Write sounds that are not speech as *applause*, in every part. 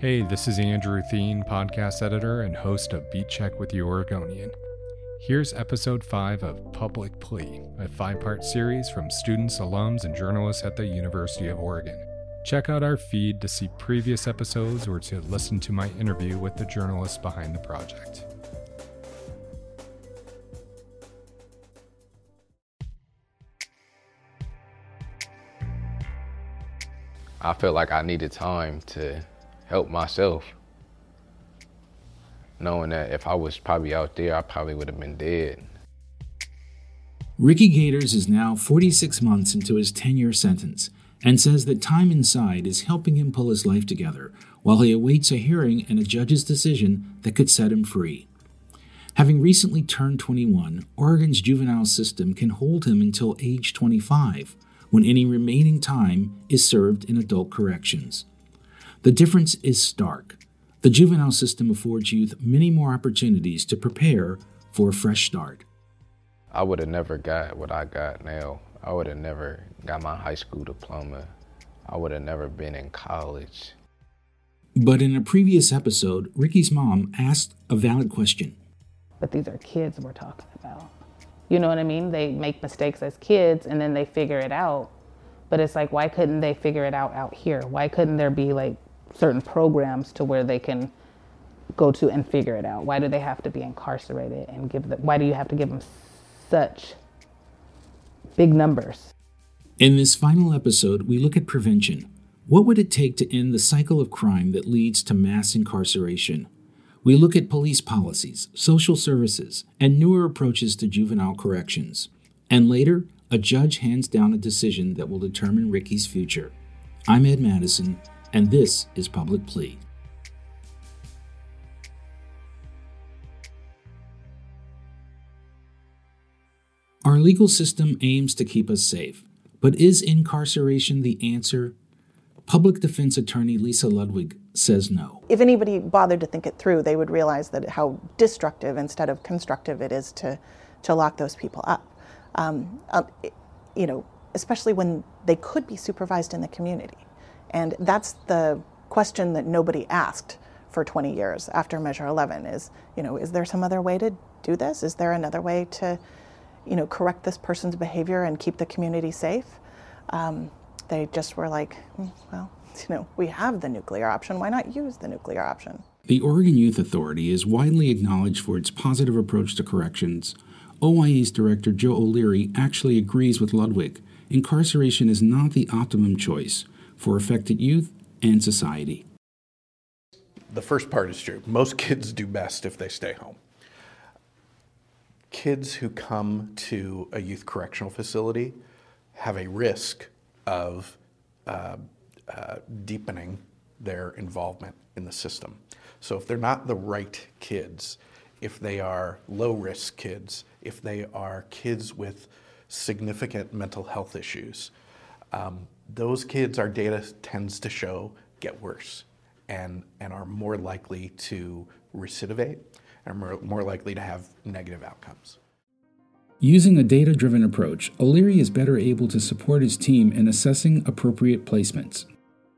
Hey, this is Andrew Theen, podcast editor and host of Beat Check with the Oregonian. Here's episode 5 of Public Plea, a five part series from students, alums, and journalists at the University of Oregon. Check out our feed to see previous episodes or to listen to my interview with the journalists behind the project. I felt like I needed time to help myself. Knowing that if I was probably out there, I probably would have been dead. Ricky Gators is now 46 months into his 10 year sentence and says that time inside is helping him pull his life together while he awaits a hearing and a judge's decision that could set him free. Having recently turned 21, Oregon's juvenile system can hold him until age 25, when any remaining time is served in adult corrections. The difference is stark. The juvenile system affords youth many more opportunities to prepare for a fresh start. I would have never got what I got now. I would have never got my high school diploma. I would have never been in college. But in a previous episode, Ricky's mom asked a valid question. But these are kids we're talking about. You know what I mean? They make mistakes as kids and then they figure it out. But it's like, why couldn't they figure it out out here? Why couldn't there be like certain programs to where they can go to and figure it out? Why do they have to be incarcerated and give them, why do you have to give them such big numbers? In this final episode, we look at prevention. What would it take to end the cycle of crime that leads to mass incarceration? We look at police policies, social services, and newer approaches to juvenile corrections. And later, a judge hands down a decision that will determine Ricky's future. I'm Ed Madison, and this is Public Plea. Our legal system aims to keep us safe, but is incarceration the answer? Public defense attorney Lisa Ludwig says no. If anybody bothered to think it through, they would realize that how destructive instead of constructive it is to, to lock those people up. Um, uh, you know, especially when they could be supervised in the community. And that's the question that nobody asked for 20 years after Measure 11 is, you know, is there some other way to do this? Is there another way to, you know, correct this person's behavior and keep the community safe? Um, they just were like, mm, well, *laughs* you know, we have the nuclear option. Why not use the nuclear option? The Oregon Youth Authority is widely acknowledged for its positive approach to corrections. OYA's director Joe O'Leary actually agrees with Ludwig. Incarceration is not the optimum choice for affected youth and society. The first part is true. Most kids do best if they stay home. Kids who come to a youth correctional facility have a risk of uh, uh, deepening their involvement in the system. So if they're not the right kids, if they are low risk kids, if they are kids with significant mental health issues, um, those kids, our data tends to show, get worse and, and are more likely to recidivate and more, more likely to have negative outcomes. Using a data driven approach, O'Leary is better able to support his team in assessing appropriate placements.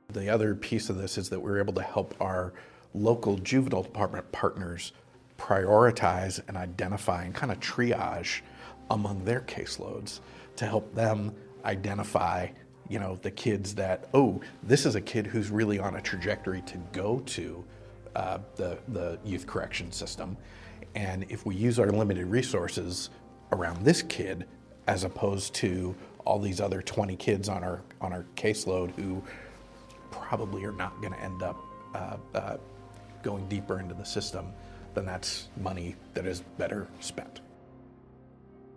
The other piece of this is that we're able to help our local juvenile department partners prioritize and identify and kind of triage among their caseloads to help them identify you know the kids that oh this is a kid who's really on a trajectory to go to uh, the the youth correction system. And if we use our limited resources around this kid as opposed to all these other 20 kids on our on our caseload who probably are not going to end up uh, uh, going deeper into the system then that's money that is better spent.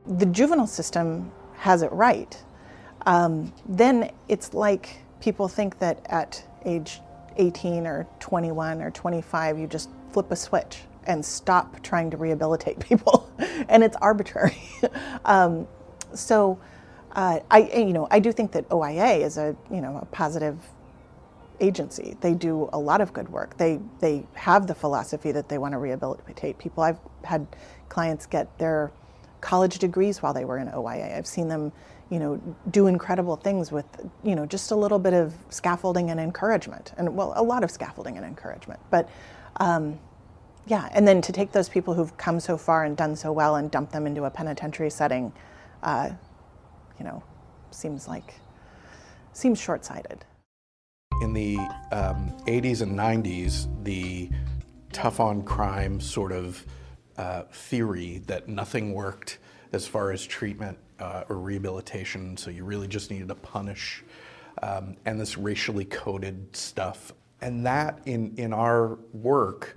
The juvenile system has it right um, then it's like people think that at age 18 or 21 or 25, you just flip a switch and stop trying to rehabilitate *laughs* people, and it's arbitrary. *laughs* um, so, uh, I you know I do think that OYA is a you know a positive agency. They do a lot of good work. They they have the philosophy that they want to rehabilitate people. I've had clients get their college degrees while they were in OYA. I've seen them, you know, do incredible things with, you know, just a little bit of scaffolding and encouragement, and well, a lot of scaffolding and encouragement. But um, yeah, and then to take those people who've come so far and done so well and dump them into a penitentiary setting, uh, you know, seems like seems short-sighted. In the um, 80s and 90s, the tough on crime sort of uh, theory that nothing worked as far as treatment uh, or rehabilitation, so you really just needed to punish, um, and this racially coded stuff. And that in, in our work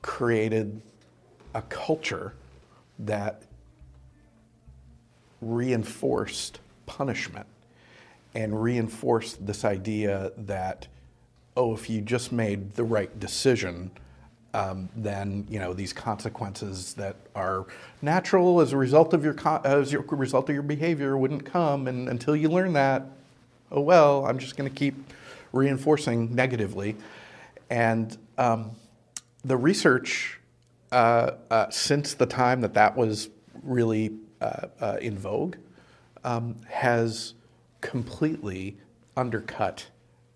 created a culture that reinforced punishment and reinforced this idea that, oh, if you just made the right decision, um, then you know these consequences that are natural as a result of your as a result of your behavior wouldn't come, and until you learn that, oh well, I'm just going to keep reinforcing negatively, and um, the research uh, uh, since the time that that was really uh, uh in vogue um, has completely undercut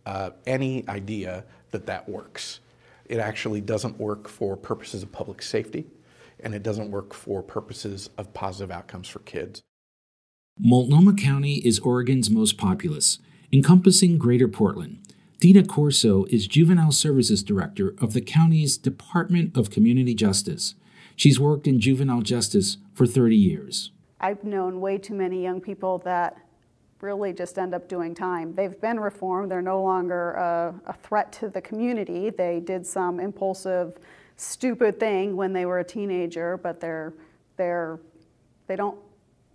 uh, any idea that that works. It actually doesn't work for purposes of public safety, and it doesn't work for purposes of positive outcomes for kids. Multnomah County is Oregon's most populous, encompassing Greater Portland. Deena Corso is Juvenile Services Director of the county's Department of Community Justice. She's worked in juvenile justice for 30 years. I've known way too many young people that really just end up doing time. They've been reformed, they're no longer a, a, threat to the community. They did some impulsive, stupid thing when they were a teenager, but they're, they're, they don't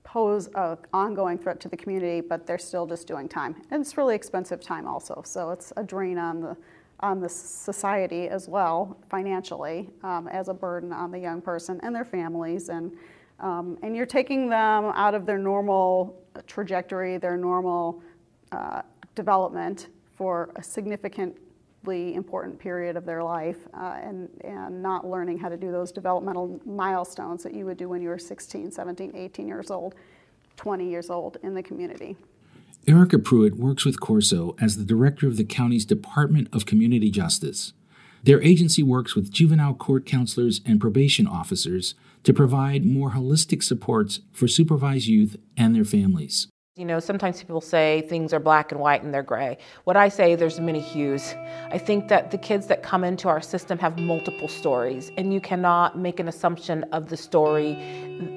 pose an ongoing threat to the community, but they're still just doing time. And it's really expensive time also, so it's a drain on the, on the society as well, financially, um, as a burden on the young person and their families. And, um, and you're taking them out of their normal trajectory, their normal uh, development for a significantly important period of their life uh, and, and not learning how to do those developmental milestones that you would do when you were 16, 17, 18 years old, 20 years old in the community. Erika Preuitt works with Corso as the director of the county's Department of Community Justice. Their agency works with juvenile court counselors and probation officers to provide more holistic supports for supervised youth and their families. You know, sometimes people say things are black and white and they're gray. What I say, there's many hues. I think that the kids that come into our system have multiple stories, and you cannot make an assumption of the story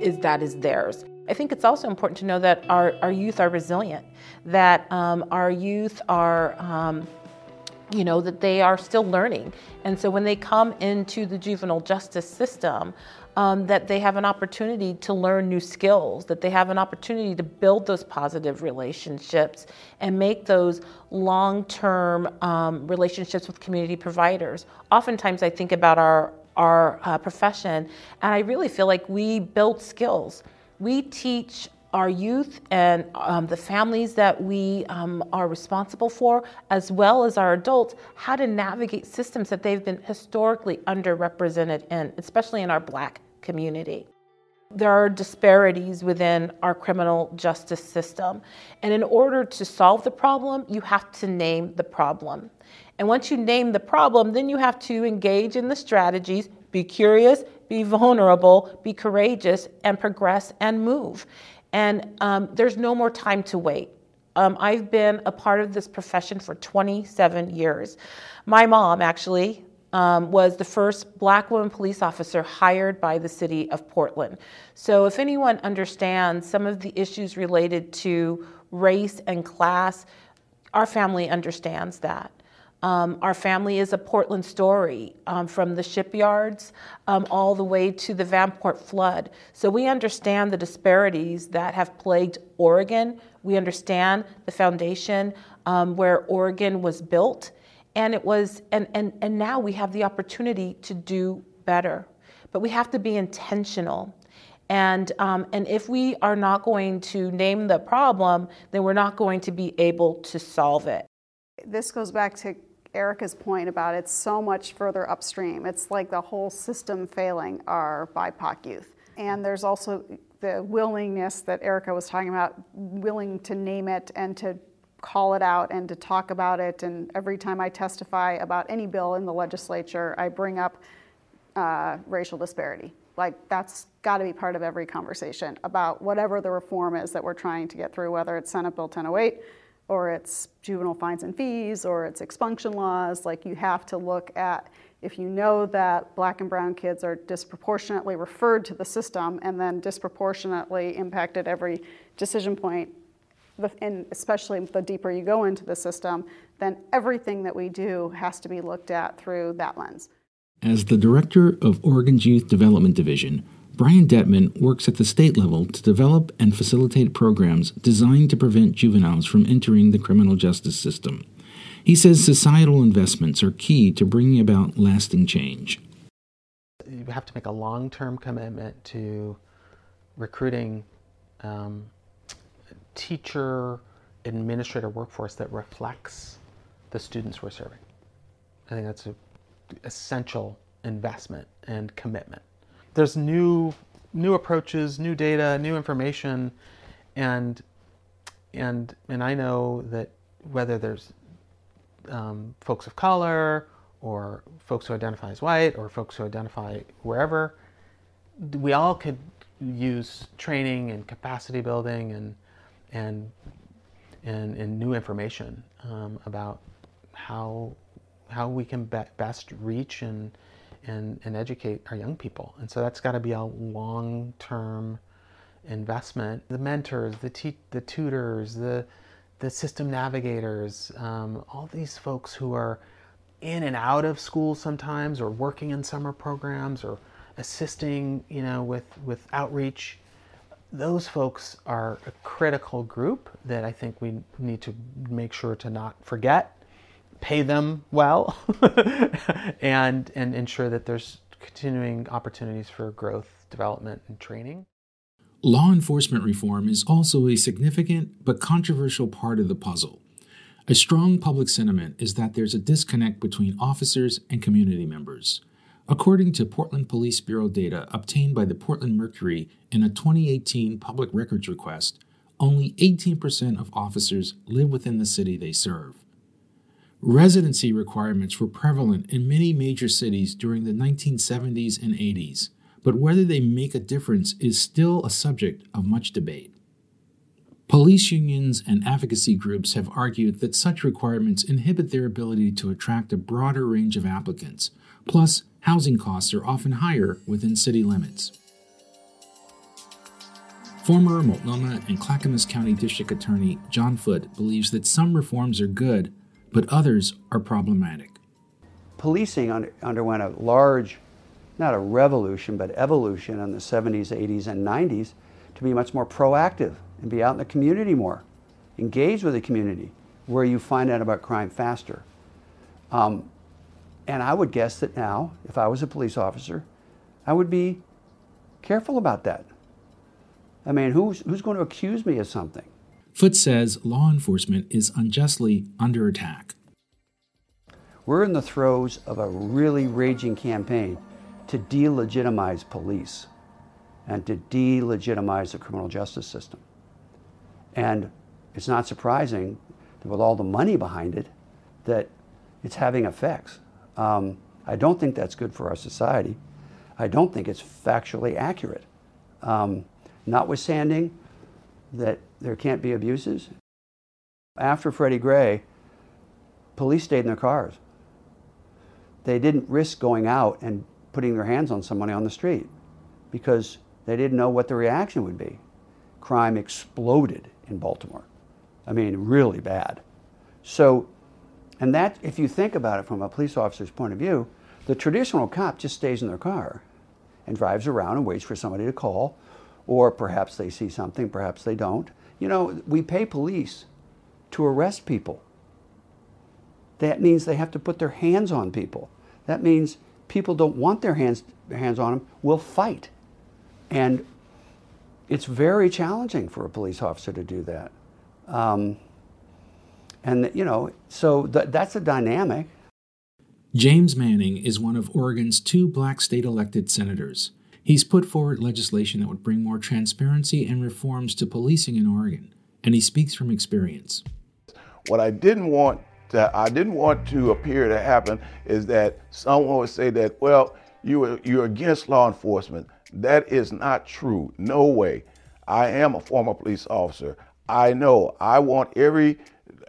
is that is theirs. I think it's also important to know that our, our youth are resilient, that um, our youth are. Um, you know, that they are still learning. And so when they come into the juvenile justice system, um, that they have an opportunity to learn new skills, that they have an opportunity to build those positive relationships and make those long term um, relationships with community providers. Oftentimes, I think about our, our uh, profession, and I really feel like we build skills. We teach our youth and um, the families that we um, are responsible for, as well as our adults, how to navigate systems that they've been historically underrepresented in, especially in our black community. There are disparities within our criminal justice system. And in order to solve the problem, you have to name the problem. And once you name the problem, then you have to engage in the strategies, be curious, be vulnerable, be courageous, and progress and move. And um, there's no more time to wait. Um, I've been a part of this profession for 27 years. My mom, actually, um, was the first black woman police officer hired by the city of Portland. So, if anyone understands some of the issues related to race and class, our family understands that. Um, our family is a Portland story um, from the shipyards um, all the way to the Vanport flood. So we understand the disparities that have plagued Oregon. We understand the foundation um, where Oregon was built. And it was, and, and, and now we have the opportunity to do better. But we have to be intentional. And, um, and if we are not going to name the problem, then we're not going to be able to solve it. This goes back to Erika's point about it's so much further upstream. It's like the whole system failing our BIPOC youth. And there's also the willingness that Erica was talking about, willing to name it and to call it out and to talk about it. And every time I testify about any bill in the legislature, I bring up uh, racial disparity. Like, that's got to be part of every conversation about whatever the reform is that we're trying to get through, whether it's Senate Bill 1008 or it's juvenile fines and fees or it's expunction laws. Like, you have to look at if you know that black and brown kids are disproportionately referred to the system and then disproportionately impacted every decision point, and especially the deeper you go into the system, then everything that we do has to be looked at through that lens. As the director of Oregon's Youth Development Division, Brian Detman works at the state level to develop and facilitate programs designed to prevent juveniles from entering the criminal justice system. He says societal investments are key to bringing about lasting change. You have to make a long term commitment to recruiting um, teacher administrator workforce that reflects the students we're serving. I think that's an essential investment and commitment. There's new new approaches, new data, new information, and and and I know that whether there's um, folks of color or folks who identify as white or folks who identify wherever, we all could use training and capacity building and and and, and new information um, about how how we can be best reach and, and and educate our young people. And so that's got to be a long term investment. The mentors, the te- the tutors, the the system navigators, um, all these folks who are in and out of school sometimes, or working in summer programs, or assisting, you know, with with outreach. Those folks are a critical group that I think we need to make sure to not forget, pay them well, *laughs* and and ensure that there's continuing opportunities for growth, development, and training. Law enforcement reform is also a significant but controversial part of the puzzle. A strong public sentiment is that there's a disconnect between officers and community members. According to Portland Police Bureau data obtained by the Portland Mercury in a 2018 public records request, only 18% of officers live within the city they serve. Residency requirements were prevalent in many major cities during the 1970s and 80s but whether they make a difference is still a subject of much debate. Police unions and advocacy groups have argued that such requirements inhibit their ability to attract a broader range of applicants. Plus, housing costs are often higher within city limits. Former Multnomah and Clackamas County District Attorney John Foote believes that some reforms are good, but others are problematic. Policing underwent a large not a revolution, but evolution in the 70s, 80s, and 90s to be much more proactive and be out in the community more, engage with the community where you find out about crime faster. Um, and I would guess that now, if I was a police officer, I would be careful about that. I mean, who's, who's going to accuse me of something? Foote says law enforcement is unjustly under attack. We're in the throes of a really raging campaign to delegitimize police and to delegitimize the criminal justice system. And it's not surprising that with all the money behind it, that it's having effects. Um, I don't think that's good for our society. I don't think it's factually accurate. Um, notwithstanding that there can't be abuses. After Freddie Gray, police stayed in their cars. They didn't risk going out and putting their hands on somebody on the street because they didn't know what the reaction would be. Crime exploded in Baltimore. I mean, really bad. So, and that, if you think about it from a police officer's point of view, the traditional cop just stays in their car and drives around and waits for somebody to call, or perhaps they see something, perhaps they don't. You know, we pay police to arrest people. That means they have to put their hands on people. That means people don't want their hands, hands on them, will fight. And it's very challenging for a police officer to do that. Um, and, you know, so th- that's a dynamic. James Manning is one of Oregon's two black state elected senators. He's put forward legislation that would bring more transparency and reforms to policing in Oregon, and he speaks from experience. What I didn't want to, I didn't want to appear to happen is that someone would say that, well, you are, you're against law enforcement. That is not true. No way. I am a former police officer. I know. I want every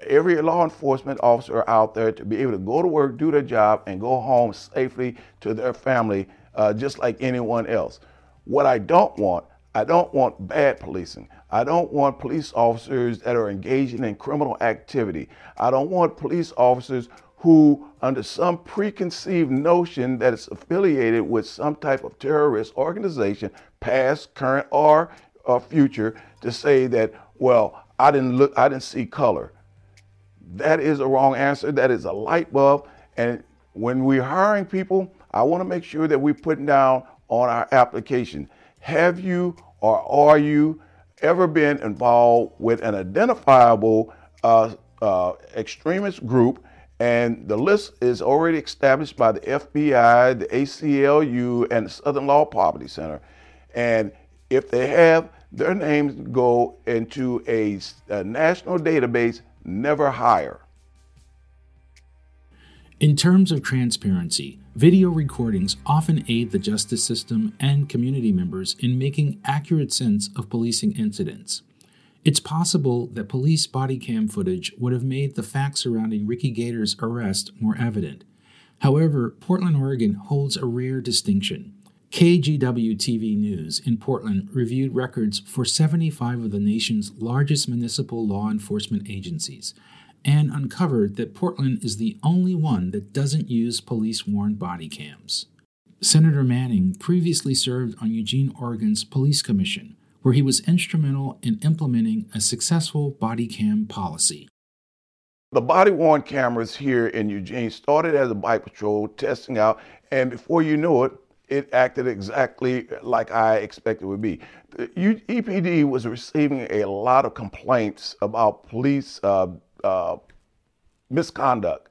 every law enforcement officer out there to be able to go to work, do their job, and go home safely to their family, uh, just like anyone else. What I don't want, I don't want bad policing. I don't want police officers that are engaging in criminal activity. I don't want police officers who, under some preconceived notion that it's affiliated with some type of terrorist organization, past, current, or, or future, to say that, well, I didn't look, I didn't see color. That is a wrong answer. That is a light bulb. And when we're hiring people, I want to make sure that we're putting down on our application have you or are you ever been involved with an identifiable uh, uh, extremist group? And the list is already established by the FBI, the ACLU, and the Southern Law Poverty Center. And if they have, their names go into a, a national database never hire. In terms of transparency, video recordings often aid the justice system and community members in making accurate sense of policing incidents. It's possible that police body cam footage would have made the facts surrounding Ricky Gator's arrest more evident. However, Portland, Oregon holds a rare distinction. KGW TV News in Portland reviewed records for 75 of the nation's largest municipal law enforcement agencies and uncovered that Portland is the only one that doesn't use police worn body cams. Senator Manning previously served on Eugene, Oregon's Police Commission, where he was instrumental in implementing a successful body cam policy. The body worn cameras here in Eugene started as a bike patrol testing out, and before you know it, it acted exactly like I expected it would be. The EPD was receiving a lot of complaints about police uh, uh, misconduct.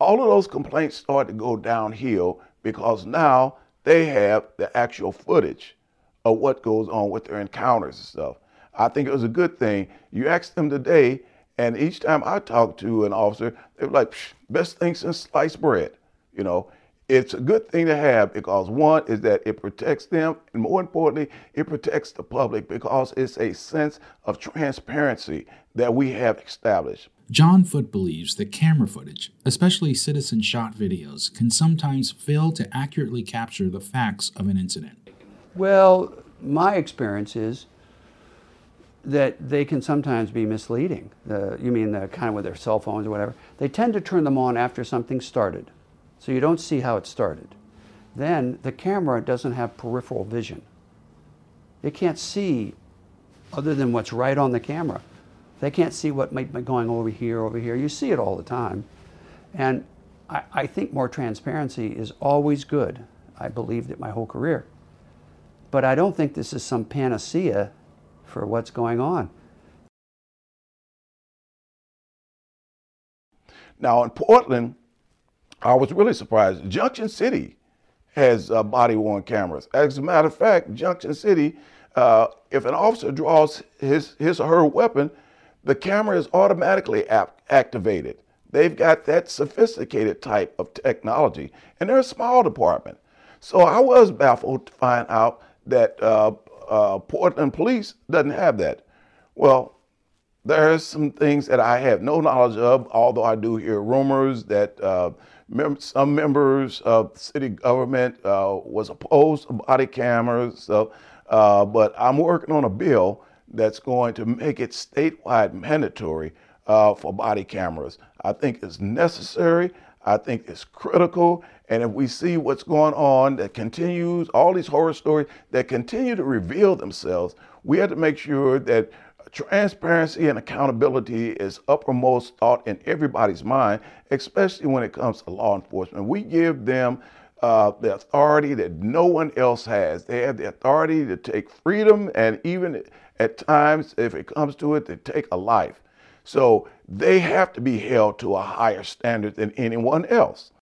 All of those complaints started to go downhill because now they have the actual footage of what goes on with their encounters and stuff. I think it was a good thing. You ask them today, and each time I talk to an officer, they're like, best thing since sliced bread, you know it's a good thing to have because one is that it protects them, and more importantly, it protects the public because it's a sense of transparency that we have established. John Foote believes that camera footage, especially citizen shot videos, can sometimes fail to accurately capture the facts of an incident. Well, my experience is that they can sometimes be misleading. You mean the kind of with their cell phones or whatever? They tend to turn them on after something started. So you don't see how it started. Then the camera doesn't have peripheral vision. It can't see other than what's right on the camera. They can't see what might be going over here, over here. You see it all the time. And I, I think more transparency is always good. I believed it my whole career. But I don't think this is some panacea for what's going on. Now in Portland, I was really surprised. Junction City has uh, body worn cameras. As a matter of fact, Junction City, uh, if an officer draws his, his or her weapon, the camera is automatically activated. They've got that sophisticated type of technology, and they're a small department. So I was baffled to find out that uh, uh Portland Police doesn't have that. Well, there's some things that I have no knowledge of, although I do hear rumors that uh, mem- some members of city government uh, was opposed to body cameras. So, uh, but I'm working on a bill that's going to make it statewide mandatory uh, for body cameras. I think it's necessary. I think it's critical. And if we see what's going on that continues, all these horror stories that continue to reveal themselves, we have to make sure that transparency and accountability is uppermost thought in everybody's mind, especially when it comes to law enforcement. We give them uh, the authority that no one else has. They have the authority to take freedom and even at times, if it comes to it, they take a life. So they have to be held to a higher standard than anyone else.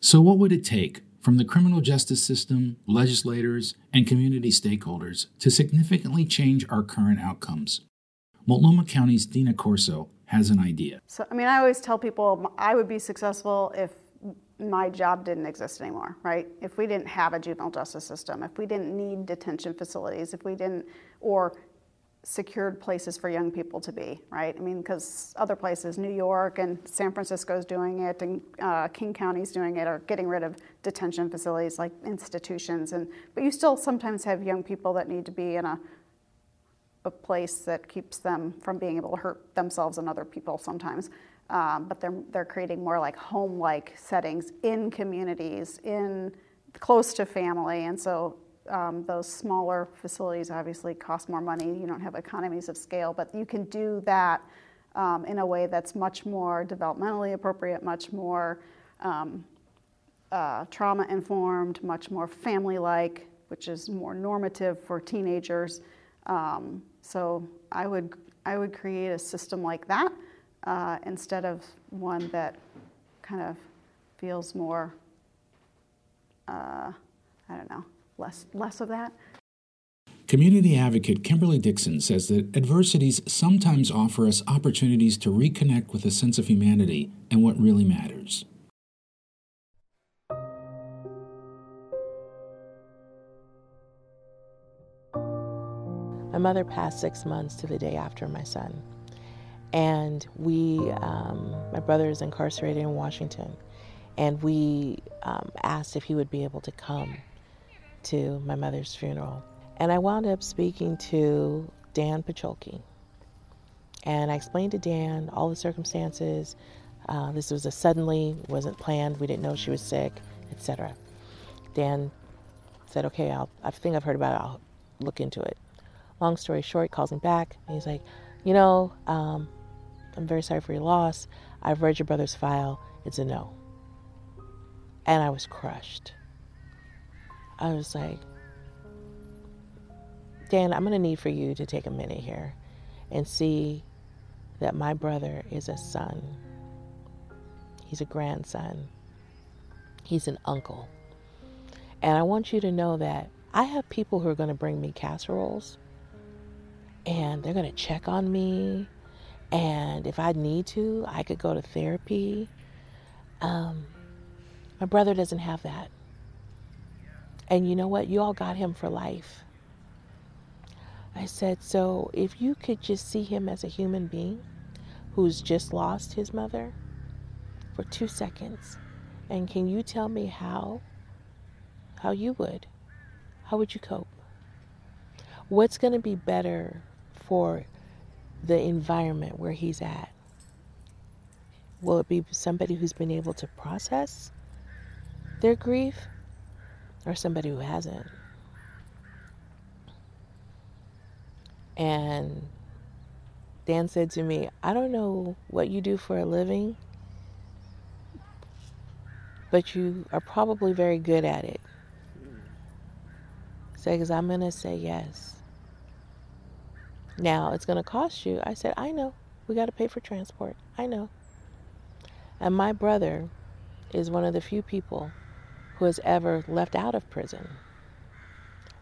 So, what would it take from the criminal justice system, legislators, and community stakeholders to significantly change our current outcomes? Multnomah County's Deena Corso has an idea. So, I mean, I always tell people I would be successful if my job didn't exist anymore, right? If we didn't have a juvenile justice system, if we didn't need detention facilities, if we didn't, or secured places for young people to be, right? I mean, because other places, New York and San Francisco is doing it, and uh, King County's doing it, are getting rid of detention facilities like institutions. And but you still sometimes have young people that need to be in a a place that keeps them from being able to hurt themselves and other people sometimes um, but they're, they're creating more like home-like settings in communities, in close to family, and so um, those smaller facilities obviously cost more money. You don't have economies of scale, but you can do that um, in a way that's much more developmentally appropriate, much more um, uh, trauma informed, much more family like, which is more normative for teenagers. Um, so I would I would create a system like that uh, instead of one that kind of feels more, uh, I don't know, less, less of that. Community advocate Kimberly Dixon says that adversities sometimes offer us opportunities to reconnect with a sense of humanity and what really matters. My mother passed six months to the day after my son. And we, um, my brother is incarcerated in Washington, and we um, asked if he would be able to come to my mother's funeral. And I wound up speaking to Dan Pacholke. And I explained to Dan all the circumstances. Uh, this was a suddenly, wasn't planned. We didn't know she was sick, etc. Dan said, "Okay, I'll, I think I've heard about it. I'll look into it." Long story short, calls me back and he's like, "You know, um, I'm very sorry for your loss. I've read your brother's file. It's a no. And I was crushed. I was like, Dan, I'm going to need for you to take a minute here and see that my brother is a son. He's a grandson. He's an uncle. And I want you to know that I have people who are going to bring me casseroles and they're going to check on me and if I need to, I could go to therapy. Um, my brother doesn't have that. And you know what? You all got him for life. I said, so if you could just see him as a human being who's just lost his mother for two seconds, and can you tell me how? How you would? How would you cope? What's going to be better for the environment where he's at? Will it be somebody who's been able to process their grief or somebody who hasn't? And Dan said to me, I don't know what you do for a living, but you are probably very good at it. So, because I'm going to say yes. Now it's going to cost you. I said, I know. We got to pay for transport. I know. And my brother is one of the few people who has ever left out of prison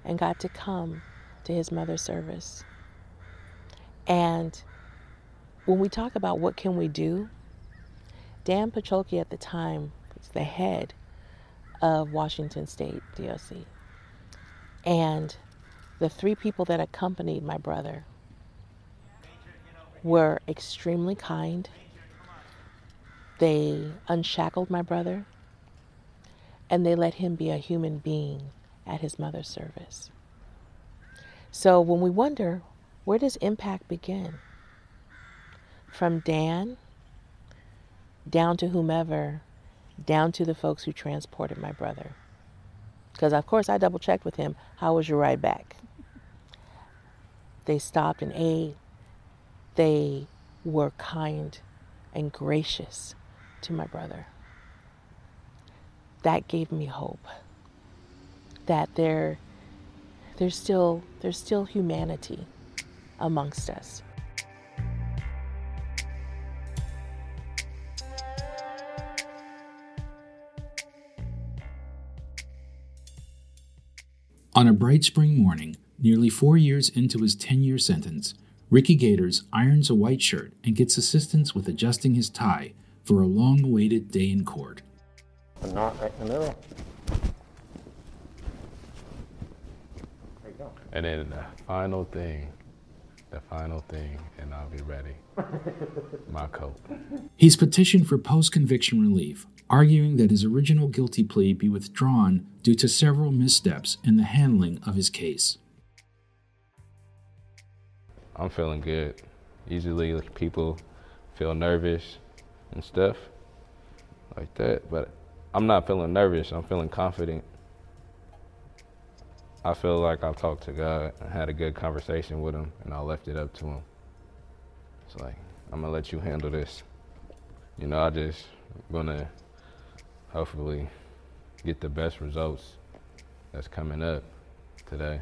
and got to come to his mother's service. And when we talk about what can we do, Dan Pacholke at the time was the head of Washington State DOC. And the three people that accompanied my brother were extremely kind. They unshackled my brother and they let him be a human being at his mother's service. So when we wonder, where does impact begin? From Dan down to whomever, down to the folks who transported my brother. Because, of course, I double checked with him how was your ride back? They stopped and ate. They were kind and gracious to my brother. That gave me hope that there, there's still there's still humanity amongst us. On a bright spring morning, nearly four years into his 10 year sentence, Ricky Gators irons a white shirt and gets assistance with adjusting his tie for a long awaited day in court. A knot right in the middle. There you go. And then the final thing, the final thing, and I'll be ready. *laughs* My coat. He's petitioned for post conviction relief, arguing that his original guilty plea be withdrawn due to several missteps in the handling of his case. I'm feeling good. Usually, like, people feel nervous and stuff like that, but I'm not feeling nervous. I'm feeling confident. I feel like I've talked to God and had a good conversation with Him, and I left it up to Him. It's like, I'm gonna let you handle this. You know, I just gonna hopefully get the best results that's coming up today.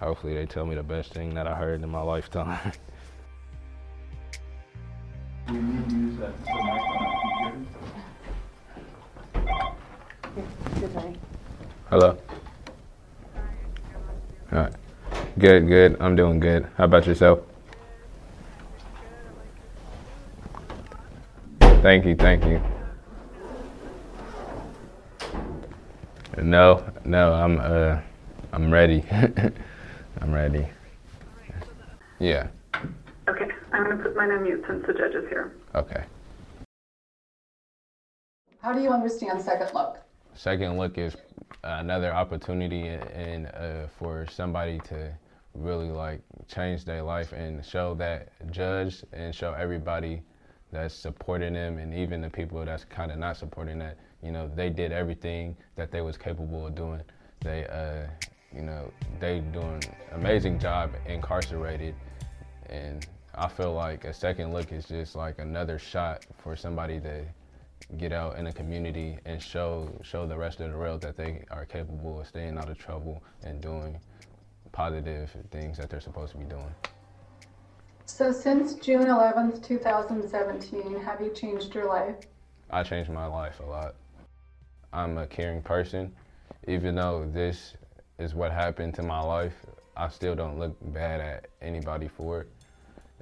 Hopefully, they tell me the best thing that I heard in my lifetime. *laughs* You need to use that the mic on the Good night. Hello. All right. Good, good. I'm doing good. How about yourself? Thank you, thank you. No, no, I'm uh I'm ready. *laughs* I'm ready. Yeah. Okay, I'm going to put mine on mute since the judge is here. Okay. How do you understand second look? Second look is another opportunity and uh, for somebody to really like change their life and show that judge and show everybody that's supporting them and even the people that's kind of not supporting that you know they did everything that they was capable of doing they uh, you know they doing amazing job incarcerated and i feel like a second look is just like another shot for somebody to get out in the community and show show the rest of the world that they are capable of staying out of trouble and doing positive things that they're supposed to be doing. So, since June 11th, 2017, have you changed your life? I changed my life a lot. I'm a caring person. Even though this is what happened to my life, I still don't look bad at anybody for it.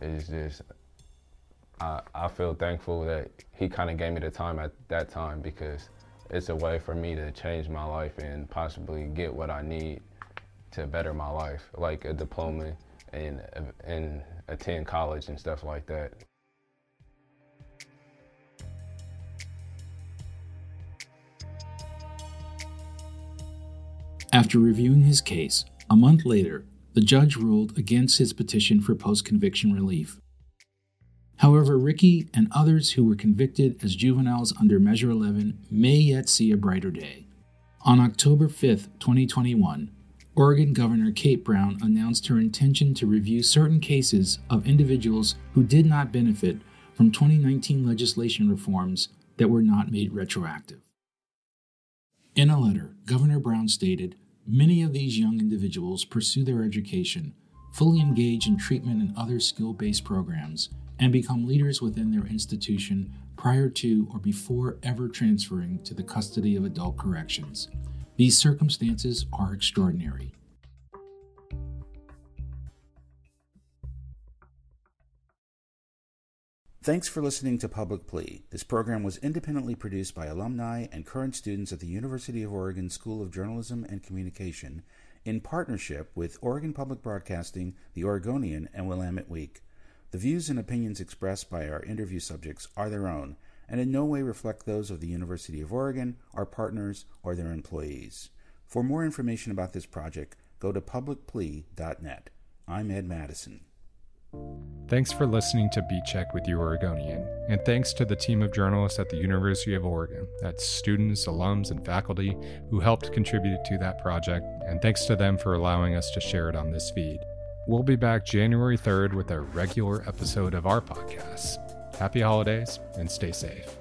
It's just I, I feel thankful that he kind of gave me the time at that time because it's a way for me to change my life and possibly get what I need to better my life, like a diploma and and attend college and stuff like that. After reviewing his case, a month later, the judge ruled against his petition for post conviction relief. However, Ricky and others who were convicted as juveniles under Measure 11 may yet see a brighter day. On October 5, 2021, Oregon Governor Kate Brown announced her intention to review certain cases of individuals who did not benefit from 2019 legislation reforms that were not made retroactive. In a letter, Governor Brown stated Many of these young individuals pursue their education, fully engage in treatment and other skill based programs, and become leaders within their institution prior to or before ever transferring to the custody of adult corrections. These circumstances are extraordinary. Thanks for listening to Public Plea. This program was independently produced by alumni and current students at the University of Oregon School of Journalism and Communication in partnership with Oregon Public Broadcasting, The Oregonian, and Willamette Week. The views and opinions expressed by our interview subjects are their own and in no way reflect those of the University of Oregon, our partners, or their employees. For more information about this project, go to publicplea.net. I'm Ed Madison. Thanks for listening to Beat Check with You Oregonian, and thanks to the team of journalists at the University of Oregon, that's students, alums, and faculty who helped contribute to that project, and thanks to them for allowing us to share it on this feed. we'll be back January 3rd with a regular episode of our podcast. Happy holidays and stay safe.